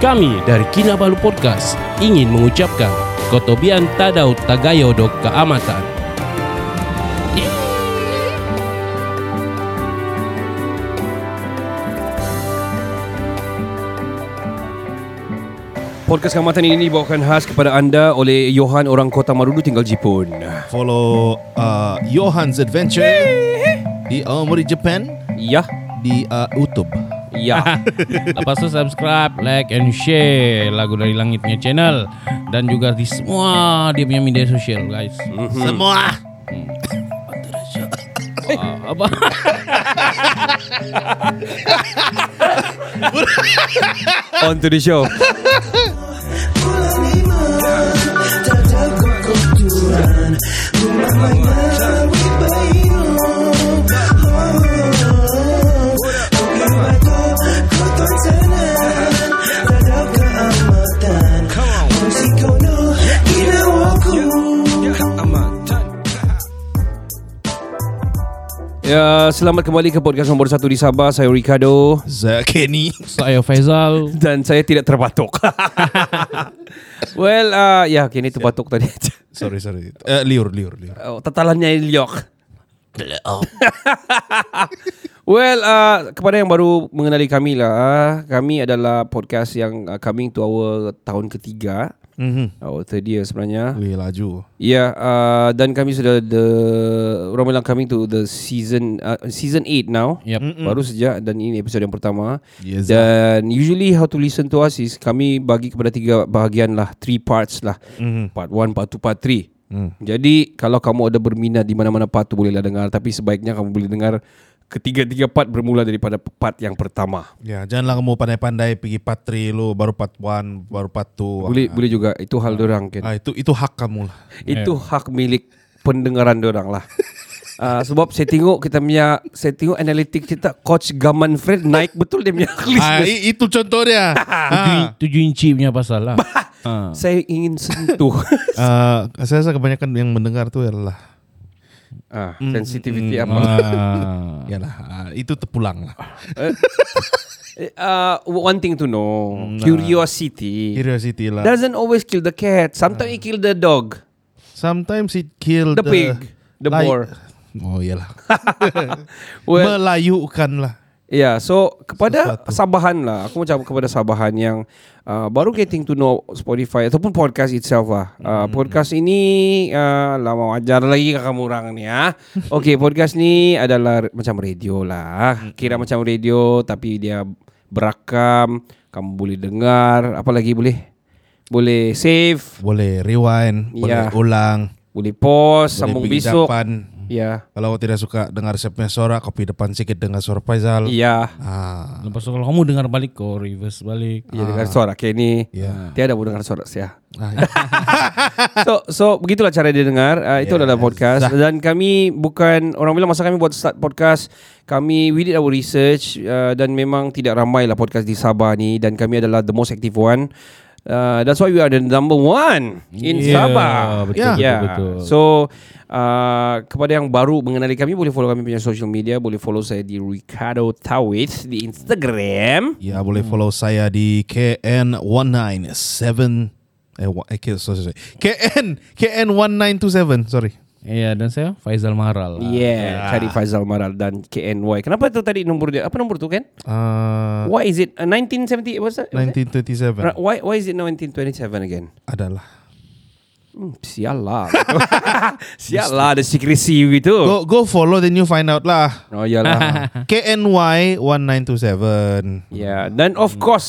Kami dari Kinabalu Podcast ingin mengucapkan Kotobian Tadau Tagayo Dok Keamatan. Podcast Kamatan ini dibawakan khas kepada anda oleh Johan orang Kota Marudu tinggal Jepun. Follow uh, Johan's Adventure di Aomori Japan Ya, di uh, YouTube. Ya. Lepas tu subscribe, like and share lagu dari Langit punya channel dan juga di semua dia punya media sosial guys. Semua. Ah, apa? On to the show. Selamat kembali ke podcast nombor satu di Sabah. Saya Ricardo Saya Kenny. Saya Faizal. dan saya tidak terbatuk. well, uh, ya, kini terbatuk tadi. Sorry, sorry. Uh, liur, liur, liur. Oh, tatalannya Ilyok. well, uh, kepada yang baru mengenali kami lah, uh, kami adalah podcast yang uh, coming to our tahun ketiga. Mm-hmm. Our third year sebenarnya. Wih, laju. Ya, uh, dan kami sudah the orang bilang coming to the season uh, season 8 now. Yep. Baru saja dan ini episod yang pertama. Yes, Dan usually how to listen to us is kami bagi kepada tiga bahagian lah, three parts lah. Mhm. Part 1, part 2, part 3. Hmm. Jadi kalau kamu ada berminat di mana-mana part tu bolehlah dengar tapi sebaiknya kamu boleh dengar ketiga-tiga part bermula daripada part yang pertama. Ya, janganlah kamu pandai-pandai pergi part 3 lu, baru part 1, baru part 2. Boleh boleh juga itu hal dorang kan. Ah, itu itu hak kamu lah. Itu hak milik pendengaran dorang lah. Uh, sebab saya tengok kita punya saya tengok analitik kita coach Gaman Fred naik betul dia punya Ah, list. i- itu contoh dia. ah. Tujuh inci punya pasal lah. ha. Saya ingin sentuh. Ah, saya rasa kebanyakan yang mendengar tu adalah ah, sensitivity apa? Ah. Yalah, ah, itu terpulang lah. Eh, Uh, one thing to know, curiosity Curiosity lah. doesn't always kill the cat. Sometimes it kill the dog, Sometimes it kill the the, pig, the boar. Oh iyalah. Well, Melayukan lah. Ya, so kepada Sesuatu. Sabahan lah, aku macam kepada Sabahan yang uh, baru getting to know Spotify ataupun podcast itself lah. Uh, podcast ini uh, lama ajar lagi ke kamu orang ni ah. Okay, podcast ni adalah macam radio lah. Kira macam radio tapi dia berakam, kamu boleh dengar, apa lagi boleh? Boleh save, Boleh rewind, Ya. boleh ulang, boleh pause, boleh sambung besok. depan. Ya. Kalau kau tidak suka dengar punya suara, pergi depan sikit dengar suara Faizal. Iya. Ah, Lepas tu kalau kamu dengar balik kau reverse balik. Ya dengar suara Kenny. Ya. Tiada mau dengar suara saya. ah, ya. so so begitulah cara dia dengar uh, itu Yes. adalah podcast dan kami bukan orang bilang masa kami buat start podcast kami we did our research uh, dan memang tidak ramai lah podcast di Sabah ni dan kami adalah the most active one uh, that's why we are the number one in Yeah, Sabah betul, Yeah. betul, yeah. betul. so uh, kepada yang baru mengenali kami boleh follow kami punya social media boleh follow saya di Ricardo Tawit di Instagram ya boleh follow saya di KN197 eh, wa- eh sorry, sorry. KN KN1927 sorry. Iya dan saya Faizal Maral. Yeah, cari Faizal Maral dan KNY. Kenapa tu tadi nombor dia? Apa nombor tu kan? Uh, Why is it uh, 1970? What's that? 1927 Ra- Why why is it 1927 again? adalah. Hmm, sial lah. sial lah ada secrecy gitu. Go go follow then you find out lah. Oh iyalah. KNY 1927. yeah, dan of course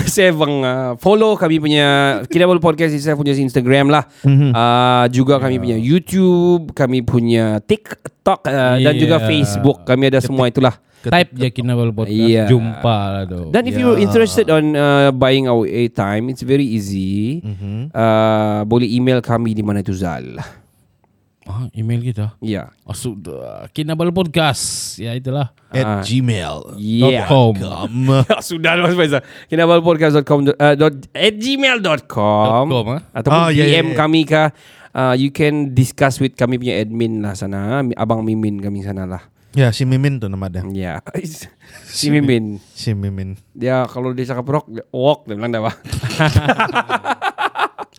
Seven uh, follow kami punya Kinabalu Podcast saya punya Instagram lah. Uh, juga kami punya YouTube, kami punya TikTok uh, dan juga Yeah. Facebook. Kami ada semua itulah. Type je Kinabalu Podcast. Iya. Jumpa lah tu. Dan if you're interested on uh, buying our airtime, it's very easy. Uh, boleh email kami di mana tu Zal. Ah, email kita. Ya. Oh, sudah. Kinabalu Podcast. Ya itulah. Ah. At gmail. Yeah. .com. Sudah Mas Faizal. Kinabalpodcast.com uh, dot, at gmail.com .com, ah? ataupun Ah, ya, ya, DM ya. kami kah uh, you can discuss with kami punya admin lah sana. Abang Mimin kami sana lah. Ya si Mimin tuh nama dia. Ya. si Mimin. Si Mimin. Dia kalau dia cakap rock, walk dia bilang dah apa?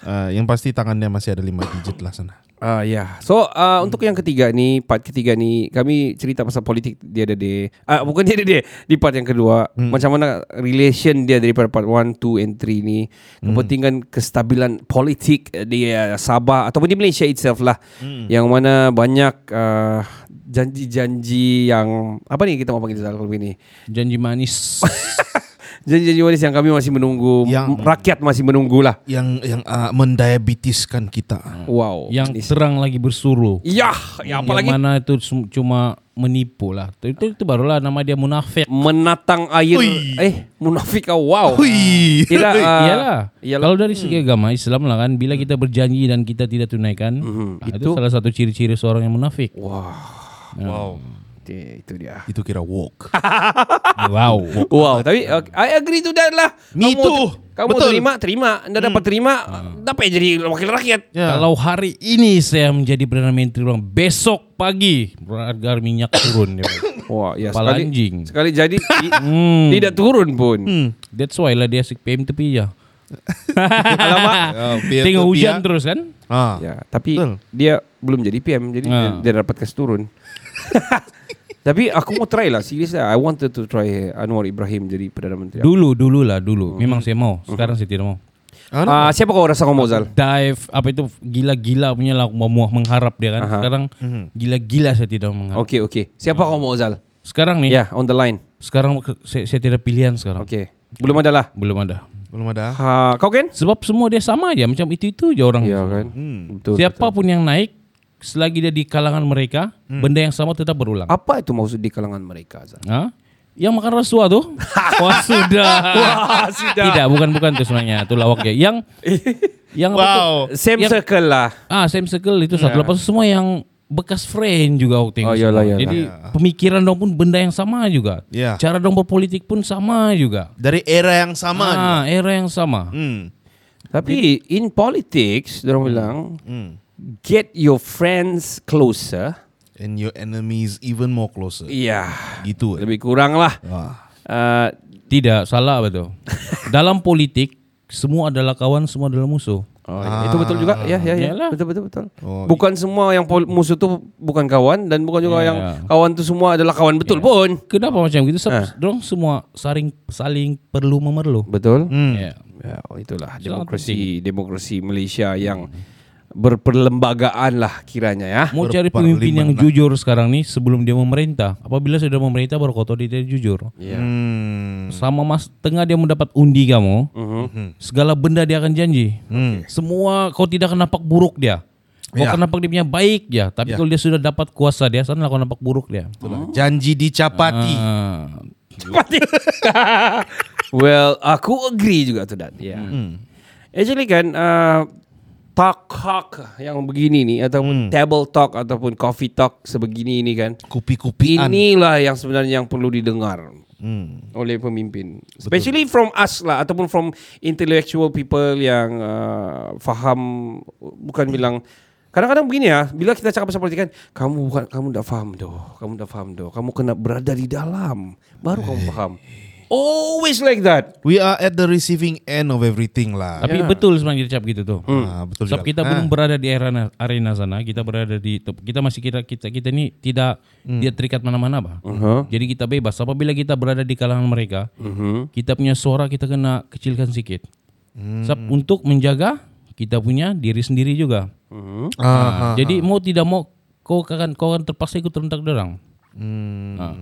Eh, yang pasti tangannya masih ada lima digit lah sana. Ah ya. So uh, untuk yang ketiga ni, part ketiga ni kami cerita pasal politik dia ada di ah bukan dia ada di di part yang kedua. Macam mana relation dia daripada part 1, 2 and 3 ni. Kepentingan kestabilan politik di uh, Sabah ataupun di Malaysia itself lah. Yang mana banyak uh, janji-janji yang apa ni kita mau panggil kalau begini. Janji manis. Janji-janji manis yang kami masih menunggu, Yang- rakyat masih menunggu lah. Yang yang uh, mendiabetiskan kita. Wow. yang Manis. terang lagi bersuruh. Ya, ya apa lagi? Yang mana itu cuma menipu lah. Itu, itu, itu barulah nama dia munafik. menatang air Ui. eh munafik kau wow Hui. tidak uh, Iyalah. iyalah. Kalau dari segi agama Islam lah kan, bila kita berjanji dan kita tidak tunaikan, nah, itu, Itu- salah satu ciri-ciri seorang yang munafik. wah Wow. Dia- itu dia Itu kira woke. wow. wow tapi uh, I agree to that lah Me kamu, too. kamu Betul. terima terima anda dapat terima dapat jadi wakil rakyat Ya. Kalau hari ini saya menjadi perdana menteri orang besok pagi harga minyak turun. dia. wah ya Kepala sekali anjing. sekali jadi Hmm. tidak turun pun That's why lah dia asik PM tepi ya. alamak Oh, biar Tengok tu hujan terus kan? Ah. ya tapi Betul. dia belum jadi PM jadi dia, Ah. dia dapat kasih turun tapi aku mau try lah serius lah I wanted to try Anwar Ibrahim jadi perdana menteri Dulu, dulu lah dulu. Memang saya mau. Sekarang saya tidak mau. Ah, Ah, siapa kau rasa kau mau Zal Dive apa itu gila-gila punya lah mau mau mengharap dia kan. Aha. Sekarang gila-gila saya tidak mengharap. Okey okey siapa kau mau Zal Sekarang nih, Ya, on the line. sekarang saya, saya tidak pilihan sekarang. Okey. Belum ada lah. Belum ada. Belum ada. Ha, kau kan? Sebab semua dia sama aja, macam itu-itu aja orang. Ya kan. Hmm. Betul. Siapapun yang naik, selagi dia di kalangan mereka, benda yang sama tetap berulang. Apa itu maksud di kalangan mereka? Zal? Hah? Yang makan rasuah tuh? Wah sudah. Wah, sudah. Tidak, bukan bukan itu sebenarnya. Itu lawaknya. Yang yang apa tuh? Wow. Same Yang- circle lah. Ah, same circle itu satu. Lepas itu semua yang bekas friend juga aku Oh, tengok. iyalah, iyalah. Jadi pemikiran dong pun benda yang sama juga. Ya. Cara dong berpolitik pun sama juga. Dari era yang sama. Ah, era yang sama. Hmm. Tapi in politics, orang bilang, Hmm. Get your friends closer. And your enemies even more closer. Iya. Gitu. eh. Lebih kurang lah. Wah. Uh, Tidak, salah betul. Dalam politik semua adalah kawan, semua adalah musuh. oh, ya. Itu betul juga. Ya, ya, ya. Iyalah. Betul, betul, betul. Oh, bukan semua yang pol- musuh tu bukan kawan dan bukan juga Ya, yang ya. kawan tu semua adalah kawan betul pun. Kenapa macam gitu? Sebab Ah. dong semua saling saling perlu memerlu. Betul. Hmm. Ya. Ya, oh, itulah Sangat demokrasi demokrasi Malaysia yang berperlembagaan lah kiranya ya. Mau cari pemimpin yang jujur sekarang nih sebelum dia memerintah. Apabila sudah memerintah baru kau tahu dia jujur. Ya. Hmm. Sama mas tengah dia mendapat undi kamu, Mhm. segala benda dia akan janji. Hmm. Semua kau tidak akan nampak buruk dia. Kau Ya. akan nampak dia punya baik ya. Tapi Ya. kalau dia sudah dapat kuasa dia, sana kau nampak buruk dia. Itulah. Janji dicapati. Ah, well, aku agree juga tu dan. Ya. Hmm. Actually kan uh, talk talk yang begini ni ataupun table talk ataupun coffee talk sebegini ini kan. Kupi-kupian. Inilah yang sebenarnya yang perlu didengar Hmm. oleh pemimpin. Especially from us lah ataupun from intellectual people yang uh, faham bukan bilang kadang-kadang begini ya, bila kita cakap pasal politik kan, kamu bukan kamu tak faham doh, kamu tak faham doh, kamu kena berada di dalam baru kamu faham. Always like that. We are at the receiving end of everything lah. Tapi betul sebenarnya dia cap gitu tuh. Ah, betul Sebab juga. kita Ah. belum berada di arena arena sana, kita berada di kita masih kita kita kita ini tidak dia terikat mana-mana, Bah. Uh-huh. Jadi kita bebas. Apabila kita berada di kalangan mereka, Uh-huh. kita punya suara kita kena kecilkan sedikit. Sebab untuk menjaga kita punya diri sendiri juga. Uh-huh. Ah, ah, Jadi mau tidak mau kau akan kau akan terpaksa ikut rentak dorang. Hmm. Ah.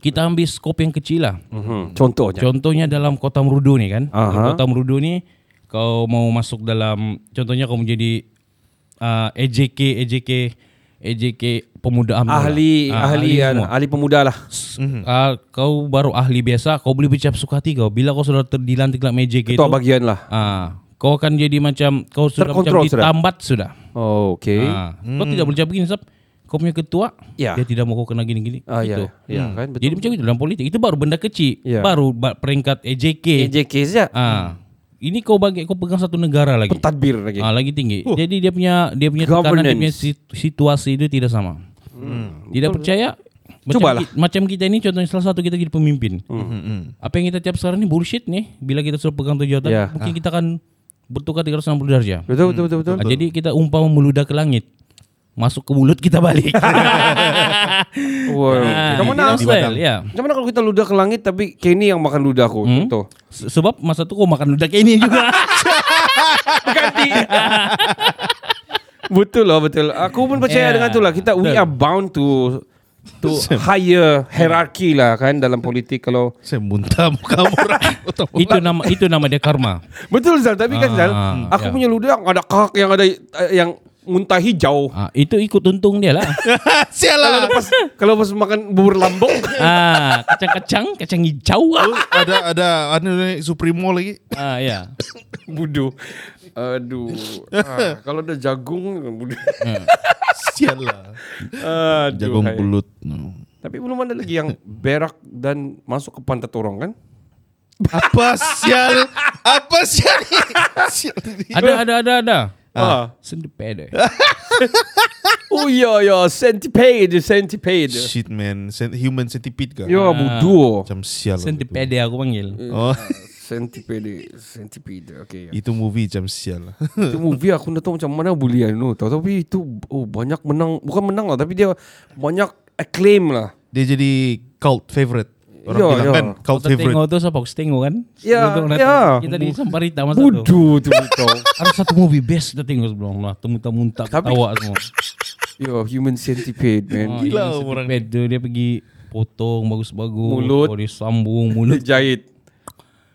Kita ambil skop yang kecil lah. Uh-huh. Contohnya. Contohnya dalam kota Merudu nih kan. Aha. Kota Merudu nih kau mau masuk dalam contohnya kau menjadi uh, EJK EJK EJK pemuda AMNO. lah. ahli Ah, ahli ahli, semua. ahli pemuda lah. Ah, kau baru ahli biasa, kau boleh bercap suka hati kau. Bila kau sudah ter- dilantik dalam EJK itu, Ketua bagian lah. ah, kau akan jadi macam kau sudah Terkontrol macam sudah. ditambat sudah. Oh, okay. Ah, Kau tidak boleh cakap begini sebab kau punya ketua, Ya. dia tidak mau kau kena gini-gini. Ah, gitu. ya. Ya, kan betul. Jadi macam itu dalam politik. Itu baru benda kecil. Ya. Baru ba- peringkat EJK. EJK saja. Ah. Ini kau bagi kau pegang satu negara lagi. Pentadbir lagi. Ah, lagi tinggi. Jadi dia punya dia punya tekanan dia punya situasi itu tidak sama. Tidak percaya Macam, Cubalah. ki- macam kita ini contohnya salah satu kita jadi pemimpin. Hmm. Apa yang kita tiap sekarang ini bullshit nih. Bila kita sudah pegang tujuan, Ya. mungkin kita akan bertukar 360 derajat. Betul betul betul betul. Ah, jadi kita umpama meludah ke langit. Masuk ke mulut kita balik. Wow. Ah, Macam mana? kita style, ya. Macam mana kalau kita ludah ke langit tapi Kenny yang makan ludahku? Hmm? Se- Sebab masa itu kau makan ludah ini juga. Ganti. betul lah betul. Aku pun percaya Ya. dengan tu lah. Kita we are bound to to higher hierarchy lah kan dalam politik kalau Saya muntah muka orang. itu nama itu nama dia karma. betul Zal tapi kan Zal Ah, aku ya. punya ludah yang ada kak yang ada eh, yang muntah hijau. Ah, itu ikut untung dia lah. Kalau Sialah. pas kalau pas makan bubur lambung ah, kacang-kacang, kacang hijau. ada ada anu ni, Supremo lagi. Ah, ya. budu. Aduh. Ah, kalau ada jagung budu. Sialah. Aduh. Jagung hai. pulut. No. Tapi belum ada lagi yang berak dan masuk ke pantat orang kan? Apa sial? Apa sial? Ada ada ada ada. Ah. Sendepede. Oh ya ya centipede centipede. Shit man, Cent- human centipede kah? Ya budu. Macam sial. lah Sendepede aku panggil. Oh, Centipede centipede. Okay. itu movie macam sial. lah. itu movie aku nak tahu macam mana bulian tu. Tahu tapi itu oh banyak menang bukan menang lah tapi dia banyak acclaim lah. Dia jadi cult favorite. Orang Ya, bilang ya. kan cult favorite. tengok tu siapa? Aku tengok kan? Ya, Sebelum ya. datang, Kita di Samparita masa tu. Budu tu kau. Ada satu movie best kita tengok sebelum lah. Muntah-muntah Tapi- ketawa semua. Ya human centipede man. Ah, Gila orang Sendepede tu dia pergi potong bagus-bagus. Mulut. Oh, dia sambung Dia mulut. jahit.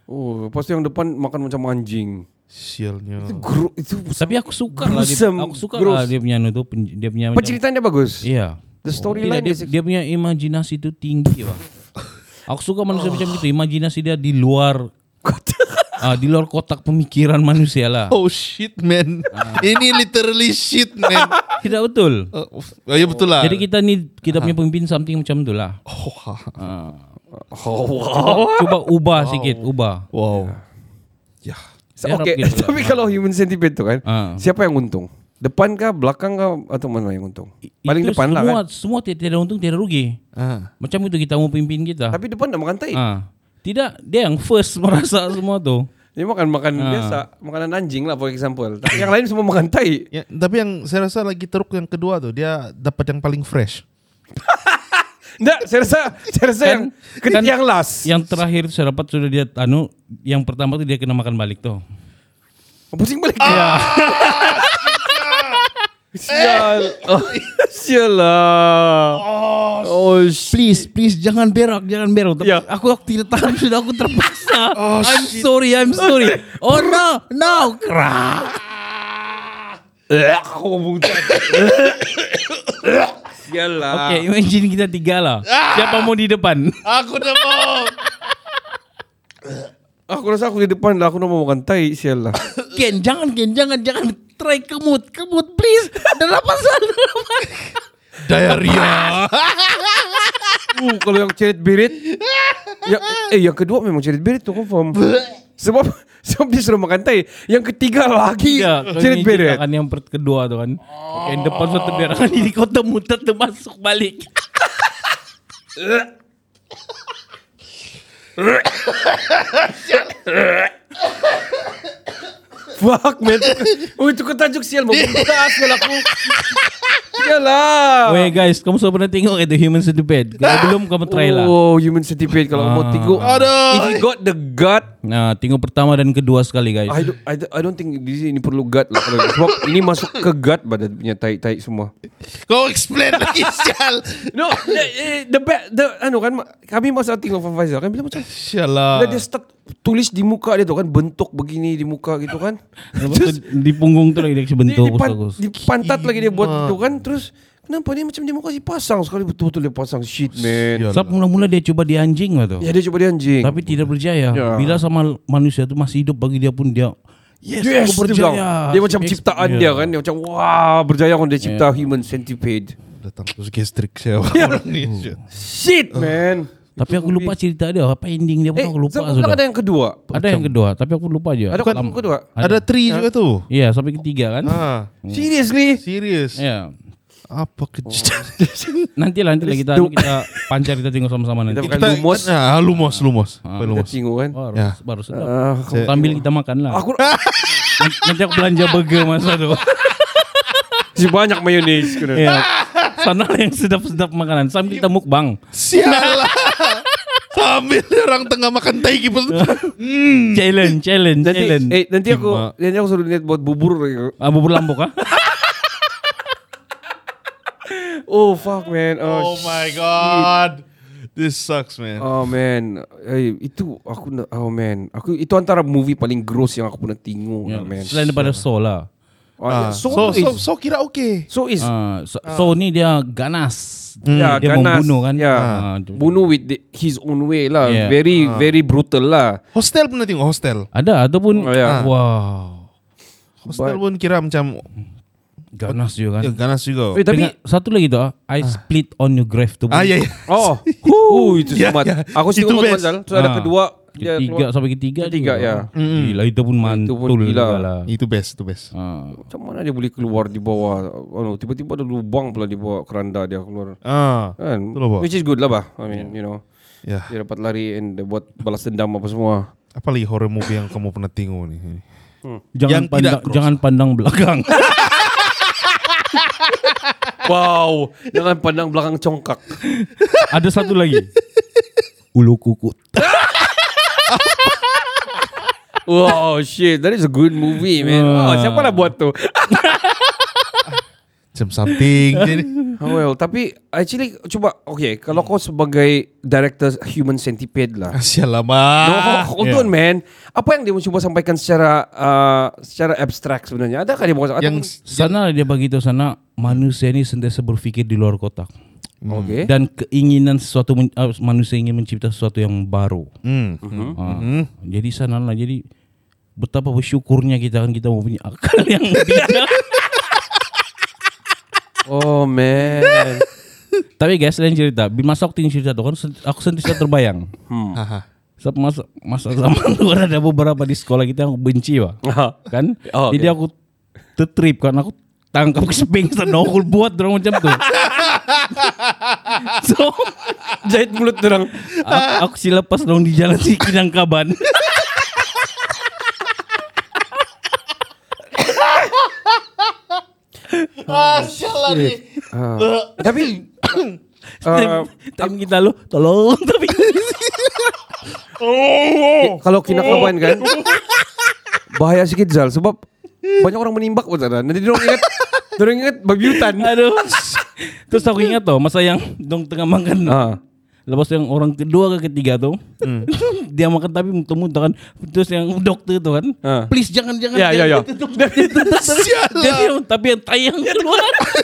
Oh, lepas tu yang depan makan macam anjing. Sialnya. Gru, itu Tapi aku suka lah dia, Gruesome, aku suka gross. lah dia punya anu tu pen- dia punya dia bagus. Iya. The storyline Tidak, dia, is- dia punya imajinasi tu tinggi lah. Aku suka manusia macam itu. Imajinasi dia di luar ah di luar kotak pemikiran manusia lah. Oh shit man. Ini literally shit man. Tidak betul. Oh, oh ya betul lah. Jadi kita ni kita punya pemimpin something macam tu lah. oh. Ah. Oh, wow. Cuba ubah sikit, ubah. wow. Ya. Harap Oke, lah. tapi kalau human centipede tu kan, Ah. siapa yang untung? Depan kah, belakang kah, atau mana yang untung? Paling Itu depan lah semua, kan. Semua tiada untung, tiada rugi. Ah. Macam itu kita mau pimpin kita. Tapi depan dah makan tai. Ah. Tidak, dia yang first merasa semua tu. Dia makan makan Ah. biasa, makanan anjing lah for example. Tapi yang lain semua makan tai. Ya, tapi yang saya rasa lagi teruk yang kedua tuh dia dapat yang paling fresh. Enggak, saya rasa saya rasa yang kan- yang last. Yang terakhir saya dapat sudah dia anu, yang pertama tu dia kena makan balik tuh. Pusing balik. Ya. Sial. Oh, sial lah. Oh, shit. Please, please jangan berak, jangan berak. Ya. Aku, aku tidak tahan sudah aku terpaksa. I'm sorry, I'm sorry. Oh no, no. Eh, aku muntah. Sial lah. Oke, imagine kita tiga lah. Siapa mau di depan? Aku udah mau. Aku rasa aku di depan lah, aku nak mau makan tai, sial lah. Ken, jangan Ken, jangan, jangan. Try kemut, kemut please. Dalam pasal, dalam Diarrhea. Uh, kalau yang cerit berit ya, Eh yang kedua memang cerit berit tu confirm Sebab Sebab dia sudah makan tai Yang ketiga lagi. Kau Cerit berit Kan yang per- kedua tu kan. Oke, yang depan suatu berangan ini kau temu tetap masuk balik. Fuck man Oh itu ketajuk sial Membuka sial aku Sial lah Weh guys, kamu sudah pernah tengok itu Human Centipede? Kalau belum kamu try lah. Oh human centipede Kalau mau Ah. tengok Aduh. If you got the gut Nah, tengok pertama dan kedua sekali guys. I don't, I, don't- I don't think di sini perlu gut lah kalau, Sebab ini masuk ke gut Badan punya tai-tai semua Kau explain lagi sial. No The, the, ba- the anu kan Kami masa tengok Faisal kan Bila macam Sial Bila lah. dia start tulis di muka dia tu kan bentuk begini di muka gitu kan. Tu di punggung tu lagi dia kasi Di, bentuk di, pan, bagus. di pantat lagi dia buat itu kan terus kenapa dia macam dia mau kasih pasang sekali betul-betul dia pasang shit man. Sebab mula-mula dia coba di anjing lah tu. Ya dia coba dia anjing. Tapi tidak berjaya. Ya. Bila sama manusia tu masih hidup bagi dia pun dia Yes, Yes, aku dia, bilang. berjaya. dia macam Ex- ciptaan Ya. dia kan Dia macam wah berjaya kan dia cipta human centipede Datang terus gastrik sial. Ya. Orang ni, sial. Shit man Tapi aku lupa cerita dia. Apa ending dia pun Eh aku lupa sebab sudah. ada yang kedua Ada yang kedua, tapi aku lupa aja. Ada yang kedua Ada three juga tuh. Iya, sampai ketiga kan? Ah, Seriously serius. Iya. Apa kejadian? Nanti lah, nanti lah kita kita pancar kita tengok sama-sama nanti. Kita makan lumos. Ah, lumos, lumos. Ah. Pakai Kita lumos. tengok kan. Baru, Ya. baru sedap. Ah, Sambil kita makan lah. aku Nanti, aku belanja burger masa tu. si banyak mayones. kena. ya. Sana yang sedap-sedap makanan. Sambil kita mukbang. Sialah. Sambil orang tengah makan taiki pun. Challenge, challenge, Nanti, challenge. eh, nanti aku, Cuma- nanti aku suruh lihat buat bubur. Ah, bubur lambok ah. Oh fuck man. Oh, Oh my god. This sucks, man. Oh man, eh, itu aku oh man, aku itu antara movie paling gross yang aku pernah tengok lah, man. Selain daripada Saw lah. Oh, Ah, so, so, is, so, so kira okay. so is Ah, so, so ni dia ganas. ya, dia ganas, membunuh kan. Ya, Ah, tu. bunuh with the, his own way lah. Yeah. Very very brutal lah. Hostel pernah tengok hostel. Ada ataupun Oh, ya. wow. Hostel pun kira macam Ganas juga kan. ya, ganas juga. Eh, tapi Dengan satu lagi tu ah, I split on your grave tu. Ah ya, ya. oh, uh, itu Ya, smart. ya. Aku sih Itu best. Mazal. So ada kedua, Ketiga keluar. sampai ketiga Ketiga, juga. ya. Gila itu pun mantul pun gila. lah. Itu best, itu best. Ah. Macam mana dia boleh keluar di bawah? Oh, tiba-tiba ada lubang pula di bawah keranda dia keluar. Ah, Kan? Which is good lah bah. I mean, you know. ya. Dia dapat lari and dia buat balas dendam apa semua. Apa lagi horror movie yang kamu pernah tengok ni? Jangan Yang pandang jangan pandang belakang. Wow, jangan pandang belakang congkak. Ada satu lagi. Ulu kukut. Wow, shit, that is a good movie, man. Wow, siapa lah buat tu? Macam something. Oh, well, tapi actually cuba okay, kalau kau sebagai director Human Centipede lah. Asyik No, hold on, man. Apa yang dia mencoba sampaikan secara uh, secara abstrak sebenarnya? Adakah dia mau Yang Sana dia bagi tahu sana manusia ini sentiasa berpikir di luar kotak. Oke. Dan keinginan sesuatu uh, manusia ingin mencipta sesuatu yang baru. Hmm. Ah, Jadi sana lah jadi betapa bersyukurnya kita kan kita mempunyai akal yang bijak. Oh, man. Tapi guys, selain cerita, aku tinggal cerita tu kan aku sendiri terbayang. Hmm. Haha. Saat masa masa zaman tu kan ada beberapa di sekolah kita yang aku benci wah. Kan? Oh, Jadi aku tertrip kan aku tangkap keping sana aku buat dorang macam tu. So Jahit mulut orang. aku, aku si lepas dong di jalan si Kinangkaban. Ah. tapi uh, Tapi kita lu tolong tapi kalau kinakaban kan bahaya sikit Zal sebab banyak orang menimbak sana. Nanti dia ingat dia ingat babi hutan. aduh. Terus aku ingat tuh masa yang dong tengah makan. Ah. Lepas yang orang kedua ke ketiga tuh Dia makan tapi muntah-muntah kan Terus yang dokter tuh kan Ah. Please jangan jangan Ya, ya, ya. jangan tutup." Jadi Tapi yang tayang keluar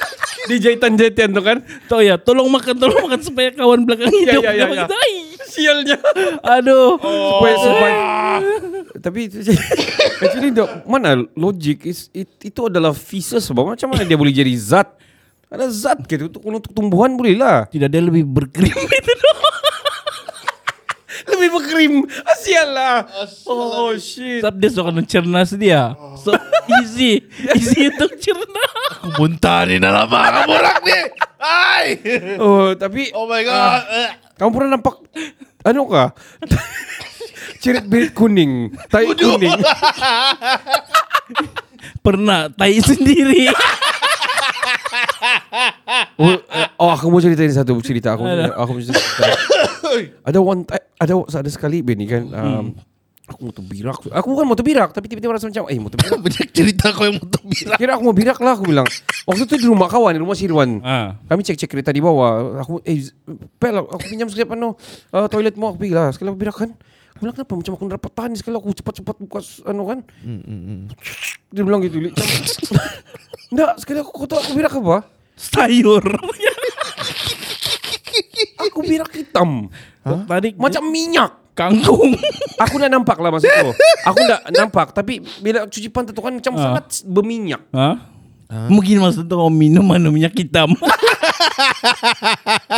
Di jahitan-jahitan tuh kan. Tahu ya tolong makan tolong makan Supaya kawan belakang hidup ya, ya, ya. "Ai." Sialnya. Aduh supaya supaya tapi itu actually the, mana logik is, it, itu adalah feces sebab macam mana dia boleh jadi zat? Ada zat gitu untuk untuk tumbuhan boleh lah. Tidak dia lebih berkrim itu. Doh. lebih berkrim. Asial lah. Oh shit. Sebab dia suka mencerna dia. So easy. Easy untuk cerna Aku muntah ni dah lama. Kamu orang ni. Hai. oh tapi Oh my god. kamu pernah nampak anu kah cirit birit kuning. Tai kuning. Pernah Tai sendiri. Oh, eh, oh aku mau ceritain satu cerita. Aku aku mau cerita. Ada one ada ada sekali Benny kan um, aku mau terbirak. Aku bukan mau terbirak tapi tiba-tiba rasa macam eh mau terbirak. Banyak cerita kau yang muntah birak. kira aku mau birak lah aku bilang. Waktu itu di rumah kawan di rumah Sirwan ah. kami cek-cek kereta di bawah. Aku eh pel aku pinjam sekejap anu uh, toilet mau aku pergi lah. Sekali aku birak kan aku bilang kenapa macam aku dapat tahan sekali aku cepat-cepat buka anu kan dia bilang gitu Enggak, sekali aku, aku tahu aku birak apa? Sayur Aku birak hitam. Tadi Macam minyak. kangkung Aku dah nampak lah maksud tu. Aku dah nampak tapi bila cuci pantat tu kan macam sangat berminyak. Hah? Mungkin maksud tu kau minum mana minyak hitam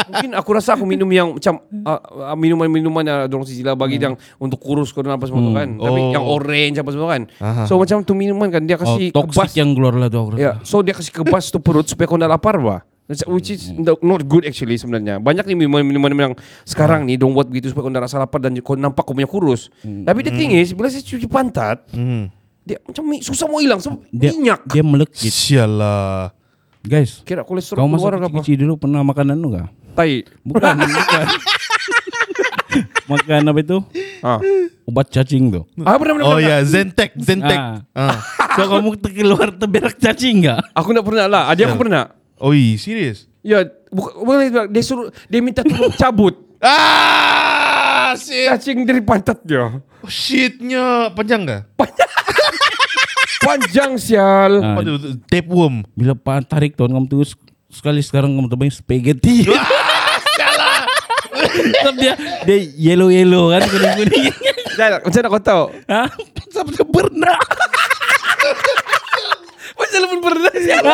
Mungkin aku rasa aku minum yang macam uh, uh, minuman-minuman yang dorong sisila bagi yang untuk kurus kau apa semua tu kan. Tapi Oh. yang orange apa semua kan. Aha. So macam tu minuman kan dia oh, kasih Toxic kebas. yang keluar lah tu aku rasa Ya, so dia kasih kebas tu perut supaya kau tak lapar bah. Which is not not good actually sebenarnya. Banyak nih minuman-minuman yang sekarang nih dong buat begitu supaya kau rasa lapar dan kau nampak kau punya kurus. Tapi the thing is bila saya cuci pantat, Hmm. Dia macam susah mau hilang sebab Dia minyak. dia melekit. Sialah. Guys, Kira kolesterol kau apa? kecil dulu pernah makan anu enggak? Tai. Bukan, bukan. makan apa itu? Ah. Obat cacing tuh. Ah, benar benar. Oh ya, Zentek, Zentek. Ah. Ah. So kamu keluar terberak cacing enggak? Aku enggak pernah lah. Adik aku pernah. Oi, serius? Ya, bukan bukan dia suruh dia minta tolong cabut Ah, shit. cacing dari pantat dia. Oh, shitnya panjang gak? Panjang sial. Ah, Waduh, tapeworm. bila pak tarik tuh kamu tuh sekali sekarang kamu temuin spaghetti. Sebab dia dia yellow yellow kan kuning kuning. Zal, macam mana kau tahu? Hah? Sampai pernah. Macam pun pernah sial.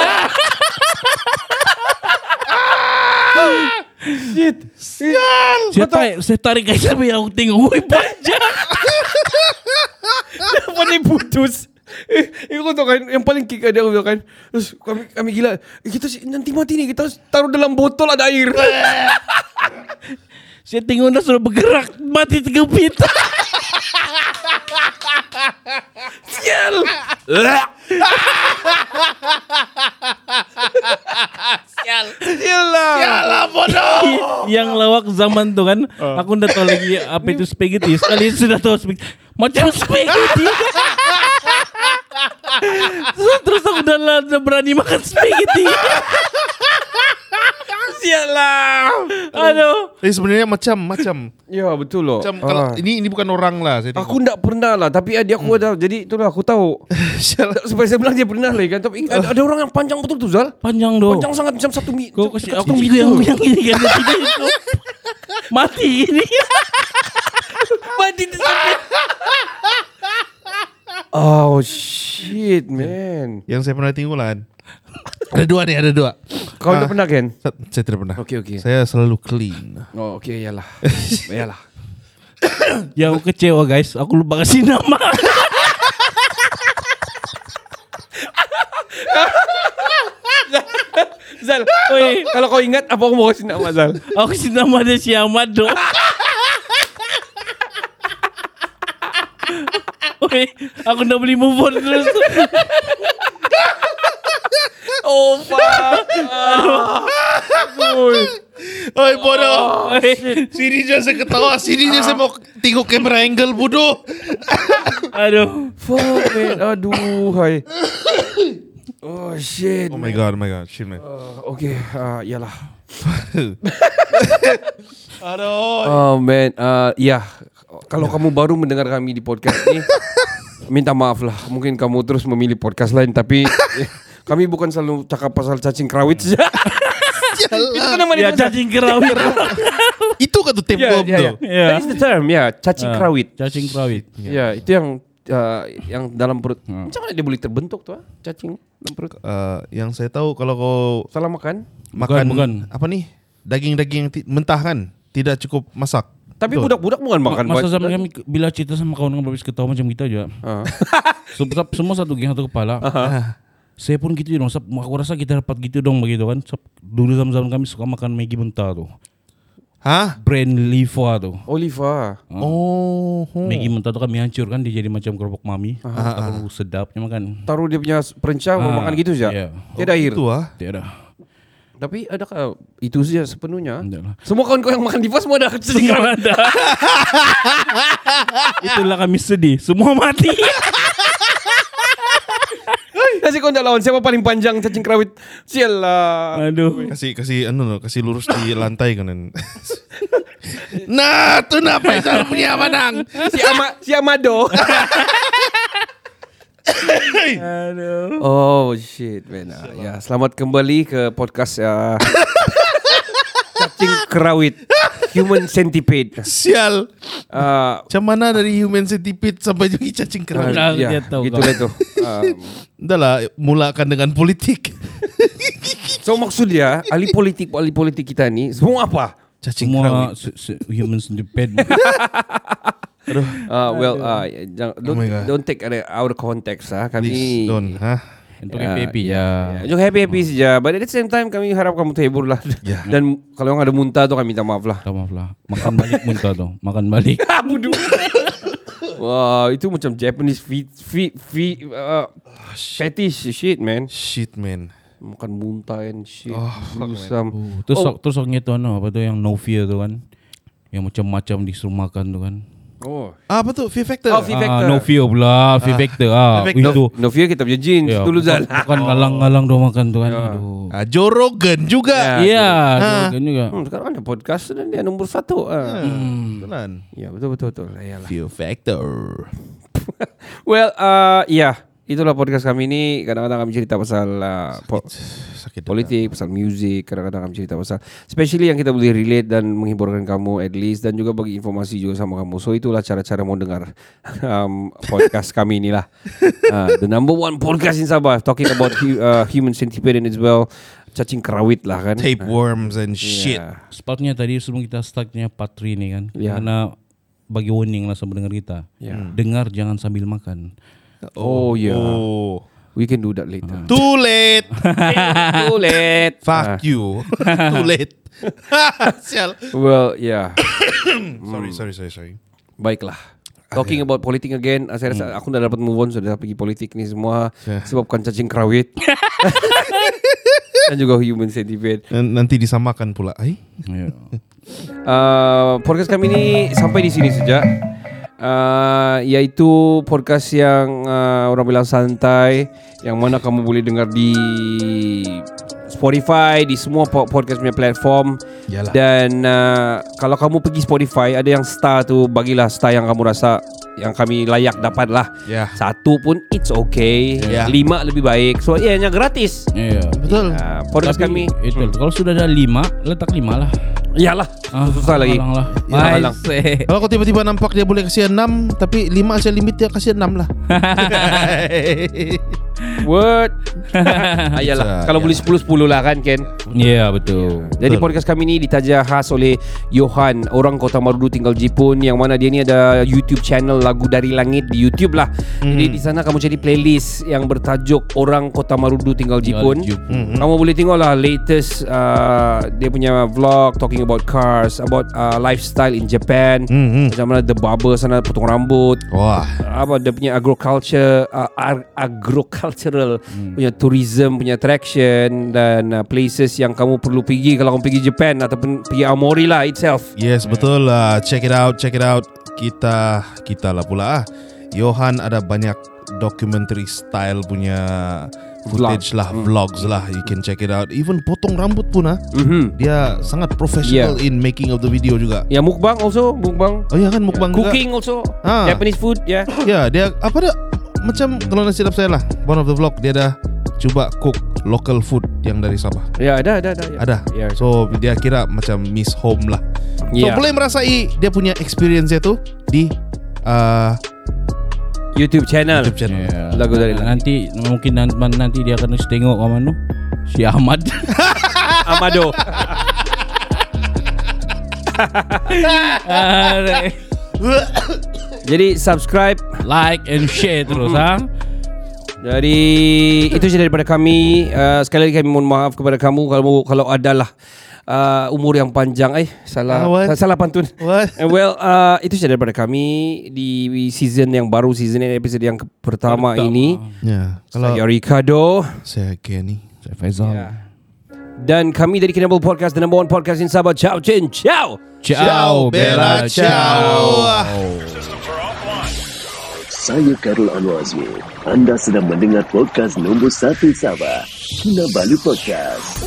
Shit. Sial. Saya tarik, saya tarik guys sampai aku tengok, woi panjang. Kenapa dia putus? Eh, eh, kau tahu kan Yang paling kick ada aku tahu kan Terus kami, kami gila eh, Kita nanti mati ni Kita harus taruh dalam botol ada air Saya tengok dah sudah bergerak, mati tergepit. Sial Sial lah Alah, bodoh. yang lawak zaman tuh kan, aku udah tahu lagi apa itu spaghetti. Sekali sudah tahu spaghetti, macam spaghetti. terus, terus aku udah, berani makan spaghetti. Sial lah Aduh. Eh sebenarnya macam macam Ya betul loh macam kalau Ah. ini ini bukan orang lah saya Aku ndak pernah lah Tapi adik aku ada Jadi itulah aku tahu. Supaya saya bilang dia pernah lah kan Tapi ada, ada orang yang panjang betul tuh Zal Panjang doh. Panjang sangat macam satu mi Kau kasih satu aku meter. yang yang ini kan tidak itu. Mati ini. Mati di. Oh shit man Yang saya pernah tinggulan. ada dua nih, ada dua. Kau udah Ah, pernah Ken? sa- Saya tidak pernah. Okey okey Saya selalu clean. Oh okey iyalah Iyalah Ya aku kecewa guys, aku lupa kasih nama. Zal Oi, Kalau kau ingat Apa aku mau kasih nama Zal Aku kasih nama dia si Ahmad doh. Oi, aku udah beli move on terus. Oh fuck Oi. Oi bodoh. Oi, Sini je saya ketawa, sini je saya mau tengok kamera angle bodoh. aduh. Fuck man Aduh hai Oh shit Oh my god, oh my god, shit man. Uh, Okay uh, Iyalah Aduh. Oh man uh, Ya Kalau kamu baru mendengar kami di podcast ini Minta maaf lah Mungkin kamu terus memilih podcast lain Tapi Kami bukan selalu cakap pasal cacing krawit saja Itu kan nama Ya cacing kerawit. Itu kan tuh ya, ya. tuh. Ya. That is the term ya Cacing krawit Cacing kerawit. Ya itu yang uh, Yang dalam perut Macam mana dia boleh terbentuk tuh ah, Cacing dalam perut Eh, yang saya tahu kalau kau Salah makan makan bukan. apa nih daging-daging mentah kan tidak cukup masak. Tapi budak-budak bukan makan Masa buat- zaman kami bila cerita sama kawan-kawan habis ketawa macam kita aja. Ah. Semua, semua satu geng satu kepala. Saya pun gitu dong. Sab- Aku rasa kita dapat gitu dong begitu kan. Sab- Dulu zaman-zaman kami suka makan Maggi mentah tuh. Hah? Brand Liva tuh. Oliva Oh. hmm. Maggi mentah tuh kami hancur kan dia jadi macam kerupuk mami. Aku sedapnya makan. Taruh dia punya perencah mau makan gitu saja iya. Tiada air Itu ah. Tiada. Tapi adakah itu saja sepenuhnya Tidak lah. Semua kawan kau yang makan Diva semua ada Semua ada. Itulah kami sedih. Semua mati. Nasi kau lawan siapa paling panjang cacing krawit Sial lah Aduh. Kasih kasih anu loh, kasih lurus di lantai kan. nah, tuh nah Faisal punya menang. Si, Ama, si Amado Aduh. Oh shit man Ah, Ya selamat kembali ke podcast uh, Cacing krawit Human centipede Sial. uh, Macam mana dari human centipede sampai jadi cacing? Nah, dia tahu gitu lah itu um, Udah lah, mulakan dengan politik. So maksud dia Ahli politik Ahli politik kita ni Semua apa? Cacing. Semua se- se- human centipede. Uh, well, uh, jangan, don't, Oh don't take it out of context ah. Kami Please don't, ha? Untuk Ya, happy-happy ya. ya. Untuk happy-happy saja. But at the same time kami harap kamu terhibur lah. Ya. Dan kalau yang ada muntah tu kami minta maaf lah. Minta maaf lah. Makan balik muntah tuh. Makan balik. Bodoh. Wah, itu macam Japanese feet feet feet uh, fetish shit man. Shit man. Makan muntah and shit. Oh, Gruesome. Oh, terus sok terus itu ano apa tuh yang no fear tuh kan. Yang macam-macam disuruh makan tuh kan. Oh. Ah, apa tu? Fear factor. Oh, Fear Factor. Ah, no fear pula, fear factor. Ah, Fear factor. itu. No fear kita punya jeans Ya, dulu Zal. Bukan ngalang-ngalang doang makan tuh kan. Aduh. Ah, Joe Rogan juga. Ya. Iya, Ah. kan juga. Hmm, sekarang ada podcast dan dia nombor satu. Ah. Hmm. Benar. Ya betul betul betul. Iyalah. Fear factor. Well, uh, ya itulah podcast kami ini. Kadang-kadang kami cerita pasal uh, po- Sakit dada. politik, pasal music. Kadang-kadang kami cerita pasal, especially yang kita boleh relate dan menghiburkan kamu at least dan juga bagi informasi juga sama kamu. So itulah cara-cara mau dengar um, podcast kami inilah. Uh, the number one podcast in Sabah talking about hu- uh, human centipede and as well cacing kerawit lah kan. Tapeworms and shit. Yeah. Spotnya tadi sebelum kita startnya patri nih kan. Ya. Karena bagi warning lah sama dengar kita. Ya. Dengar jangan sambil makan. Oh ya, Oh. we can do that later. Too late. Too late. Fuck you. Too late. Sial. Well, yeah. Sorry, sorry, sorry, sorry. Baiklah. Talking about politik again, ah, saya rasa aku dah dapat move on sudah pergi politik ni semua Ya. sebabkan cacing kerawit dan juga human centipede. N- Nanti disamakan pula. Ai. Ya. Uh, podcast kami ni sampai di sini saja. Uh, iaitu podcast yang uh, orang bilang santai yang mana kamu boleh dengar di Spotify di semua po- podcast punya platform Yalah. dan uh, kalau kamu pergi Spotify ada yang star tu bagilah star yang kamu rasa yang kami layak dapat lah Ya. satu pun it's okay Ya. lima lebih baik so ianya gratis Iya. Betul. uh, podcast Tapi kami itu kalau sudah ada lima, letak lima lah. iyalah Ah, susah lagi halang lah. Ya, halang. Kalau kau tiba-tiba nampak dia boleh kasih 6 Tapi 5 saya limit dia kasih 6 lah Word. Ayalah Bisa, Kalau ya. boleh 10-10 lah kan Ken? Iya betul. Jadi Betul. podcast kami ni ditaja khas oleh Johan. Orang Kota Marudu tinggal Jepun. Yang mana dia ni ada YouTube channel Lagu Dari Langit di YouTube lah. Jadi di sana kamu cari playlist Yang bertajuk Orang Kota Marudu tinggal Jepun. Jepun. Kamu boleh tengok lah latest uh, Dia punya vlog Talking about cars About uh, lifestyle in Japan. Hmm, Macam mana the barber sana potong rambut. Wah. Apa dia punya agriculture uh, ar- agricultural Hmm. punya tourism punya attraction dan uh, places yang kamu perlu pergi kalau kamu pergi Japan ataupun pergi Aomori lah itself. Yes betul lah Check it out Check it out Kita Kita lah pula ah. Johan ada banyak Documentary style punya Footage lah Vlogs lah You can check it out Even potong rambut pun ah. Mhm. Dia sangat professional In making of the video juga Ya mukbang also mukbang. Oh iya kan mukbang juga Cooking also. Ah. Japanese food ya. Ya dia Apa dah Macam kalau nasi silap saya lah One of the vlog Dia dah Cuba cook Local food Yang dari Sabah Ya ada ada ada. Ya. Ada Ya. So dia kira macam Miss Home lah So Ya. boleh merasai Dia punya experience dia tu Di uh, YouTube channel. YouTube channel Iya. Lagu dari langit. nanti mungkin nanti, nanti dia akan tengok nu si Ahmad. Amado. Jadi subscribe like and share terus ha. Jadi itu saja daripada kami. Uh, sekali lagi kami mohon maaf kepada kamu kalau kalau adalah uh, umur yang panjang. Eh salah Ah, what? salah pantun. What? Eh, Well, uh, itu saja daripada kami di season yang baru, season ini episode yang pertama, Pertama. ini. Ya Kalau Saya Ricardo Saya Kenny Saya Faizal. dan kami dari Kinabalu Podcast, the number one podcast in Sabah. Ciao, Chin, ciao. Ciao, Bella, ciao. Saya Karul Anwar. Anda sedang mendengar podcast nombor 1 Sabah. Kinabalu Podcast.